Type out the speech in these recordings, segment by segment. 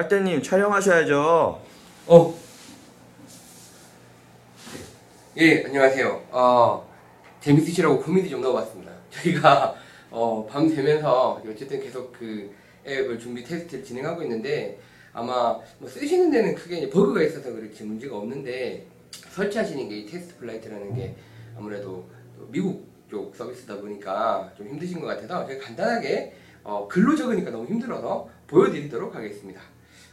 빨대님 촬영하셔야죠. 어. 예, 안녕하세요. 어, 재밌으시라고 코미디 좀 넣어봤습니다. 저희가 어, 밤 새면서 어쨌든 계속 그 앱을 준비 테스트를 진행하고 있는데 아마 뭐 쓰시는 데는 크게 버그가 있어서 그렇지 문제가 없는데 설치하시는 게 이 TestFlight라는 게 아무래도 또 미국 쪽 서비스다 보니까 좀 힘드신 것 같아서 제가 간단하게 어, 글로 적으니까 너무 힘들어서 보여드리도록 하겠습니다.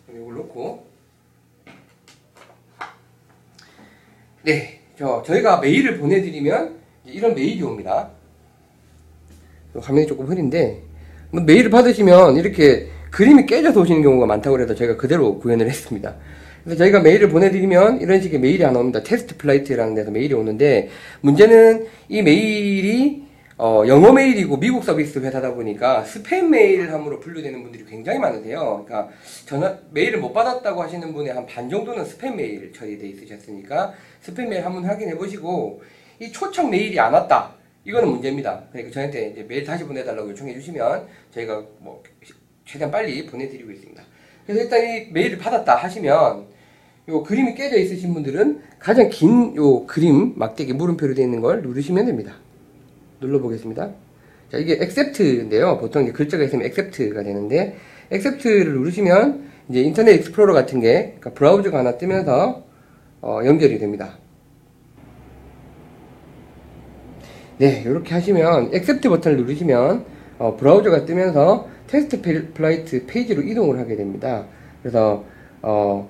이걸 놓고 네, 저 저희가 메일을 보내드리면 이런 메일이 옵니다. 화면이 조금 흐린데 뭐 메일을 받으시면 이렇게 그림이 깨져서 오시는 경우가 많다고 해서 저희가 그대로 구현을 했습니다. 그래서 저희가 메일을 보내드리면 이런 식의 메일이 하나 옵니다. TestFlight라는 데서 메일이 오는데 문제는 이 메일이 어, 영어 메일이고 미국 서비스 회사다 보니까 스팸 메일함으로 분류되는 분들이 굉장히 많으세요. 그러니까 저희 메일을 못 받았다고 하시는 분의 한 반 정도는 스팸 메일 처리돼 있으셨으니까 스팸 메일 한번 확인해 보시고 이 초청 메일이 안 왔다. 이거는 문제입니다. 그러니까 저한테 이제 메일 다시 보내달라고 요청해 주시면 저희가 뭐 최대한 빨리 보내드리고 있습니다. 그래서 일단 이 메일을 받았다 하시면 요 그림이 깨져 있으신 분들은 가장 긴 요 그림 막대기 물음표로 되어 있는 걸 누르시면 됩니다. 눌러보겠습니다. 자, 이게 accept인데요. 보통 이제 글자가 있으면 accept가 되는데, accept를 누르시면 이제 Internet Explorer 같은 게, 그러니까 브라우저가 하나 뜨면서 어, 연결이 됩니다. 네, 이렇게 하시면 accept 버튼을 누르시면 어, 브라우저가 뜨면서 TestFlight 페이지로 이동을 하게 됩니다. 그래서 어,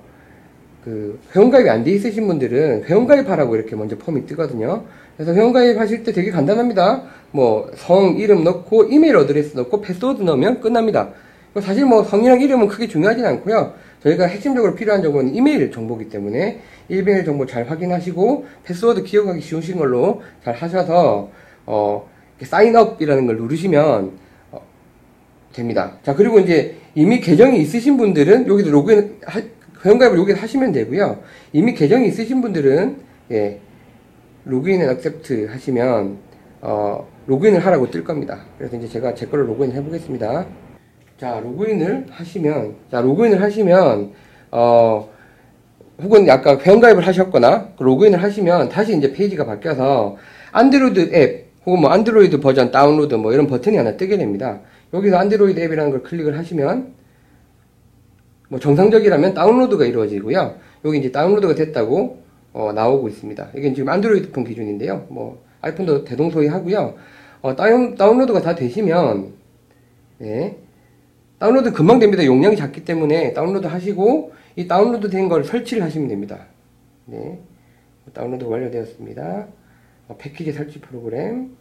그 회원가입이 안 돼 있으신 분들은 회원가입하라고 이렇게 먼저 폼이 뜨거든요. 그래서 회원가입 하실 때 되게 간단합니다. 뭐 성, 이름 넣고 이메일 어드레스 넣고 패스워드 넣으면 끝납니다. 사실 뭐 성이랑 이름은 크게 중요하진 않고요. 저희가 핵심적으로 필요한 정보는 이메일 정보기 때문에 이메일 정보 잘 확인하시고 패스워드 기억하기 쉬우신 걸로 잘 하셔서 어 sign up이라는 걸 누르시면 어, 됩니다. 자 그리고 이제 이미 계정이 있으신 분들은 여기도 로그인 하, 회원가입을 여기서 하시면 되고요. 이미 계정이 있으신 분들은 예, login and accept 하시면 어, 로그인을 하라고 뜰 겁니다. 그래서 이제 제가 제 거를 로그인 해보겠습니다. 자, 로그인을 하시면, 자, 로그인을 하시면, 어, 혹은 아까 회원가입을 하셨거나, 로그인을 하시면 다시 이제 페이지가 바뀌어서 안드로이드 앱, 혹은 뭐 안드로이드 버전 다운로드 뭐 이런 버튼이 하나 뜨게 됩니다. 여기서 안드로이드 앱이라는 걸 클릭을 하시면, 뭐 정상적이라면 다운로드가 이루어지고요. 여기 이제 다운로드가 됐다고 어, 나오고 있습니다. 이게 지금 안드로이드 폰 기준인데요. 뭐 아이폰도 대동소이 하고요. 어, 다운, 다운로드가 다 되시면 예, 다운로드 금방 됩니다. 용량이 작기 때문에 다운로드 하시고 이 다운로드 된 걸 설치를 하시면 됩니다. 네, 다운로드 완료되었습니다. 어, 패키지 설치 프로그램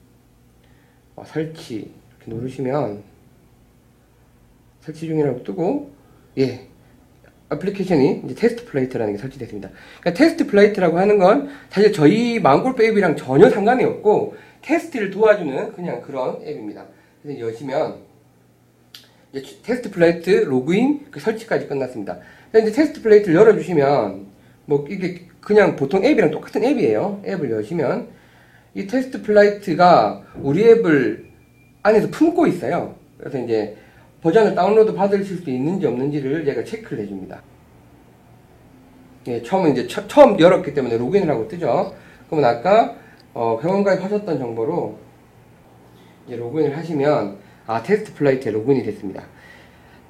어, 설치 이렇게 누르시면 설치 중이라고 뜨고 예 애플리케이션이 이제 TestFlight라는 게 설치됐습니다. 그러니까 TestFlight라고 하는 건 사실 저희 맘골 앱이랑 전혀 상관이 없고 테스트를 도와주는 그냥 그런 앱입니다. 그래서 여시면 TestFlight 로그인 그 설치까지 끝났습니다. 이제 TestFlight를 열어주시면 뭐 이게 그냥 보통 앱이랑 똑같은 앱이에요. 앱을 여시면 이 TestFlight가 우리 앱을 안에서 품고 있어요. 그래서 이제 버전을 다운로드 받으실 수 있는지 없는지를 제가 체크를 해줍니다. 예, 처음은 이제 처, 음 열었기 때문에 로그인을 하라고 뜨죠. 그러면 아까 어, 회원 가입 하셨던 정보로 이제 로그인을 하시면 아 TestFlight에 로그인이 됐습니다.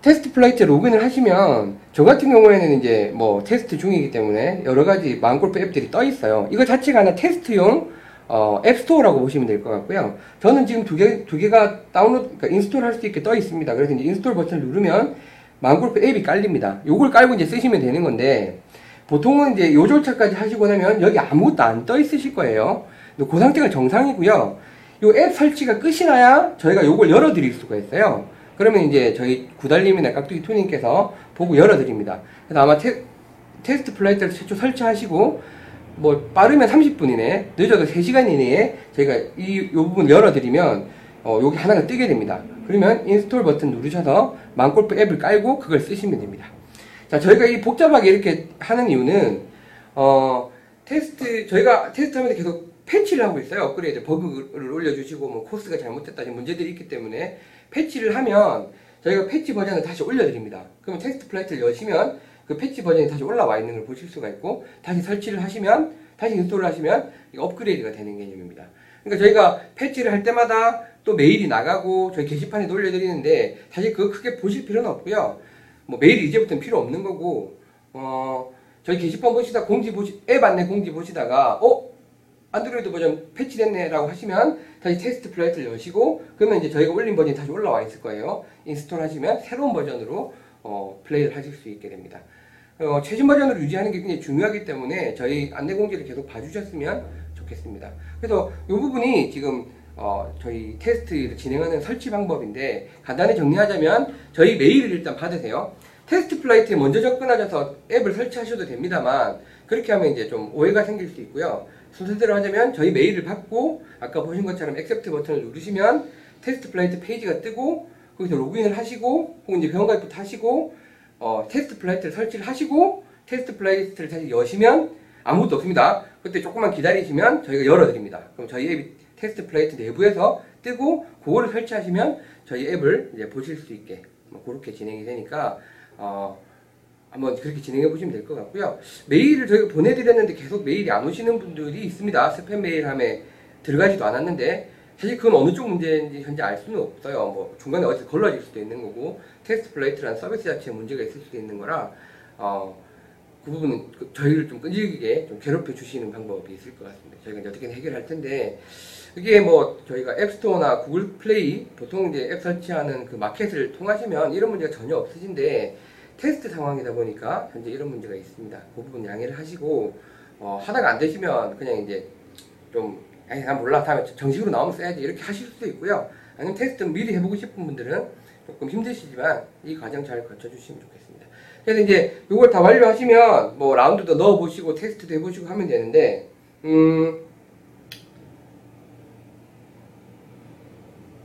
TestFlight에 로그인을 하시면 저 같은 경우에는 이제 뭐 테스트 중이기 때문에 여러 가지 맘골프 앱들이 떠 있어요. 이거 자체가 하나 테스트용 어, App Store라고 보시면 될 것 같고요. 저는 지금 두 개, 두 개가 다운로드, 그러니까 install 할 수 있게 떠 있습니다. 그래서 이제 install 버튼을 누르면 맘골프 앱이 깔립니다. 요걸 깔고 이제 쓰시면 되는 건데, 보통은 이제 요 절차까지 하시고 나면 여기 아무것도 안 떠 있으실 거예요. 그 상태가 정상이고요. 요 앱 설치가 끝이 나야 저희가 요걸 열어드릴 수가 있어요. 그러면 이제 저희 구달님이나 깍두기 투님께서 보고 열어드립니다. 그래서 아마 테, TestFlight를 최초 설치하시고, 뭐 빠르면 30분 이내, 늦어도 3시간 이내에 저희가 이, 요 부분 열어드리면 어, 여기 하나가 뜨게 됩니다. 그러면 install 버튼 누르셔서 맘골프 앱을 깔고 그걸 쓰시면 됩니다. 자, 저희가 이 복잡하게 이렇게 하는 이유는 어, 테스트 저희가 테스트하면서 계속 패치를 하고 있어요. 업그레이드 버그를 올려주시고 뭐 코스가 잘못됐다 문제들이 있기 때문에 패치를 하면 저희가 패치 버전을 다시 올려드립니다. 그러면 TestFlight를 여시면 그 패치 버전이 다시 올라와 있는 걸 보실 수가 있고 다시 설치를 하시면 다시 install을 하시면 업그레이드가 되는 개념입니다. 그러니까 저희가 패치를 할 때마다 또 메일이 나가고 저희 게시판에 올려드리는데 사실 그거 크게 보실 필요는 없고요. 뭐 메일이 이제부터는 필요 없는 거고 어 저희 게시판 보시다 공지 보시 앱 안내 공지 보시다가 어 안드로이드 버전 패치됐네라고 하시면 다시 TestFlight를 여시고 그러면 이제 저희가 올린 버전이 다시 올라와 있을 거예요. install 하시면 새로운 버전으로 어, 플레이를 하실 수 있게 됩니다. 어, 최신 버전으로 유지하는 게 굉장히 중요하기 때문에 저희 안내 공지를 계속 봐주셨으면 좋겠습니다. 그래서 이 부분이 지금 어, 저희 테스트를 진행하는 설치 방법인데 간단히 정리하자면 저희 메일을 일단 받으세요. TestFlight에 먼저 접근하셔서 앱을 설치하셔도 됩니다만 그렇게 하면 이제 좀 오해가 생길 수 있고요. 순서대로 하자면 저희 메일을 받고 아까 보신 것처럼 accept 버튼을 누르시면 TestFlight 페이지가 뜨고 거기서 로그인을 하시고 혹은 이제 회원 가입부터 하시고 어, TestFlight를 설치를 하시고 TestFlight를 다시 여시면 아무것도 없습니다. 그때 조금만 기다리시면 저희가 열어드립니다. 그럼 저희 앱이 TestFlight 내부에서 뜨고 그거를 설치하시면 저희 앱을 이제 보실 수 있게 뭐 그렇게 진행이 되니까 어, 한번 그렇게 진행해 보시면 될 것 같고요. 메일을 저희가 보내드렸는데 계속 메일이 안 오시는 분들이 있습니다. 스팸 메일 함에 들어가지도 않았는데 사실 그건 어느 쪽 문제인지 현재 알 수는 없어요. 뭐 중간에 어디서 걸러질 수도 있는 거고 TestFlight라는 서비스 자체에 문제가 있을 수도 있는 거라 어, 그 부분은 그 저희를 좀 끈질기게 좀 괴롭혀 주시는 방법이 있을 것 같습니다. 저희가 이제 어떻게 해결할 텐데 이게 뭐 저희가 앱스토어나 구글 플레이 보통 이제 앱 설치하는 그 마켓을 통하시면 이런 문제가 전혀 없으신데 테스트 상황이다 보니까 현재 이런 문제가 있습니다. 그 부분 양해를 하시고 어, 하다가 안 되시면 그냥 이제 좀 아니 난 몰라. 다음에 정식으로 나오면 써야지. 이렇게 하실 수도 있고요. 아니면 테스트 미리 해보고 싶은 분들은 조금 힘드시지만 이 과정 잘 거쳐주시면 좋겠습니다. 그래서 이제 이걸 다 완료하시면 뭐 라운드도 넣어보시고 테스트도 해보시고 하면 되는데 음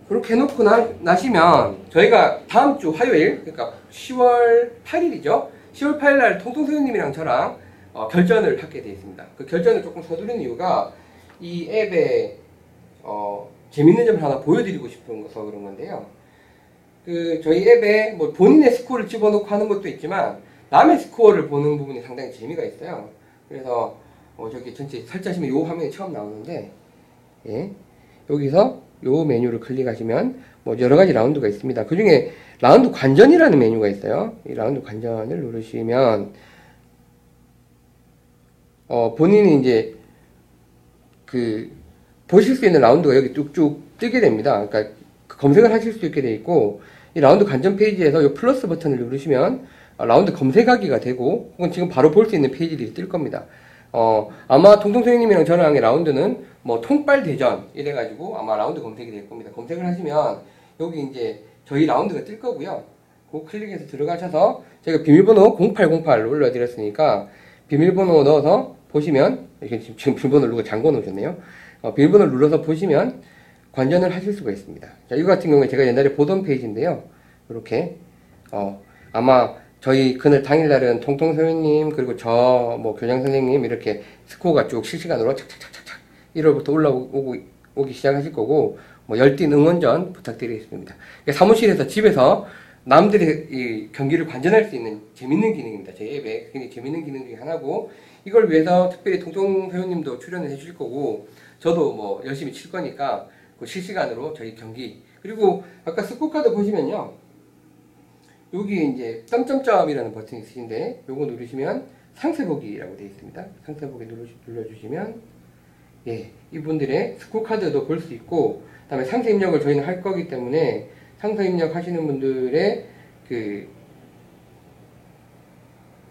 그렇게 해놓고 나, 나시면 저희가 다음 주 화요일 그러니까 10월 8일이죠? 10월 8일 날 통통소연님이랑 저랑 어, 결전을 하게 되어 있습니다. 그 결전을 조금 서두르는 이유가 이 앱에 어, 재밌는 점을 하나 보여드리고 싶어서 그런 건데요 그 저희 앱에 뭐 본인의 스코어를 집어넣고 하는 것도 있지만 남의 스코어를 보는 부분이 상당히 재미가 있어요 그래서 어, 저기 전체 설치하시면 이 화면이 처음 나오는데 예. 여기서 요 메뉴를 클릭하시면 뭐 여러 가지 라운드가 있습니다. 그 중에 라운드 관전이라는 메뉴가 있어요. 이 라운드 관전을 누르시면 어 본인이 이제 그 보실 수 있는 라운드가 여기 쭉쭉 뜨게 됩니다. 그러니까 그 검색을 하실 수 있게 돼 있고 이 라운드 관전 페이지에서 이 플러스 버튼을 누르시면 어, 라운드 검색하기가 되고 혹은 지금 바로 볼 수 있는 페이지들이 뜰 겁니다. 어 아마 통통선생님이랑 저랑의 라운드는 뭐 통빨 대전 이래가지고 아마 라운드 검색이 될 겁니다. 검색을 하시면 여기 이제 저희 라운드가 뜰 거고요. 그 클릭해서 들어가셔서 제가 비밀번호 0808 올려드렸으니까 비밀번호 넣어서 보시면 지금 비밀번호를 누가 잠궈 놓으셨네요. 어, 비밀번호를 눌러서 보시면 관전을 하실 수가 있습니다. 자, 이거 같은 경우에 제가 옛날에 보던 페이지인데요. 이렇게 어, 아마 저희 그날 당일날은 통통 선생님 그리고 저 뭐 교장 선생님 이렇게 스코어가 쭉 실시간으로 착착착착착 1월부터 올라오고 오기 시작하실 거고 뭐 열띤 응원전 부탁드리겠습니다. 그러니까 사무실에서 집에서 남들의 이 경기를 관전할 수 있는 재밌는 기능입니다. 제 앱에 굉장히 재밌는 기능 중에 하나고 이걸 위해서 특별히 통통 회원님도 출연을 해주실 거고 저도 뭐 열심히 칠 거니까 그 실시간으로 저희 경기 그리고 아까 스코어 카드 보시면요 여기 이제 점점점이라는 버튼이 있으신데 요거 누르시면 상세 보기라고 되어 있습니다. 상세 보기 눌러, 눌러주시면 예, 이분들의 스코어 카드도 볼 수 있고 그다음에 상세 입력을 저희는 할 거기 때문에 상세 입력 하시는 분들의 그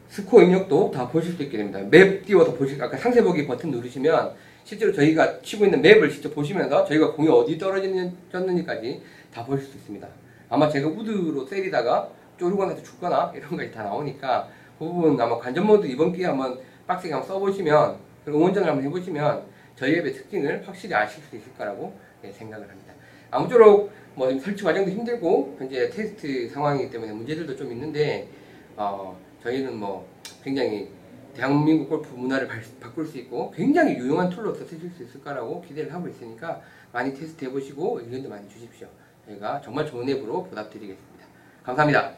스코어 입력도 다 보실 수 있게 됩니다. 맵 띄워서 보실 아까 상세 보기 버튼 누르시면 실제로 저희가 치고 있는 맵을 직접 보시면서 저희가 공이 어디 떨어졌는지까지 다 보실 수 있습니다. 아마 제가 우드로 때리다가 쪼르거나 죽거나 이런 것이 다 나오니까 그 부분 아마 관전 모드 이번 기회에 한번 빡세게 한번 써보시면 그리고 응원전을 한번 해보시면 저희 앱의 특징을 확실히 아실 수 있을 거라고 예, 생각을 합니다. 아무쪼록 뭐 설치 과정도 힘들고 현재 테스트 상황이기 때문에 문제들도 좀 있는데 어, 저희는 뭐 굉장히 대한민국 골프 문화를 발- 바꿀 수 있고 굉장히 유용한 툴로서 쓰실 수 있을 거라고 기대를 하고 있으니까 많이 테스트 해보시고 의견도 많이 주십시오. 저희가 정말 좋은 앱으로 보답드리겠습니다. 감사합니다.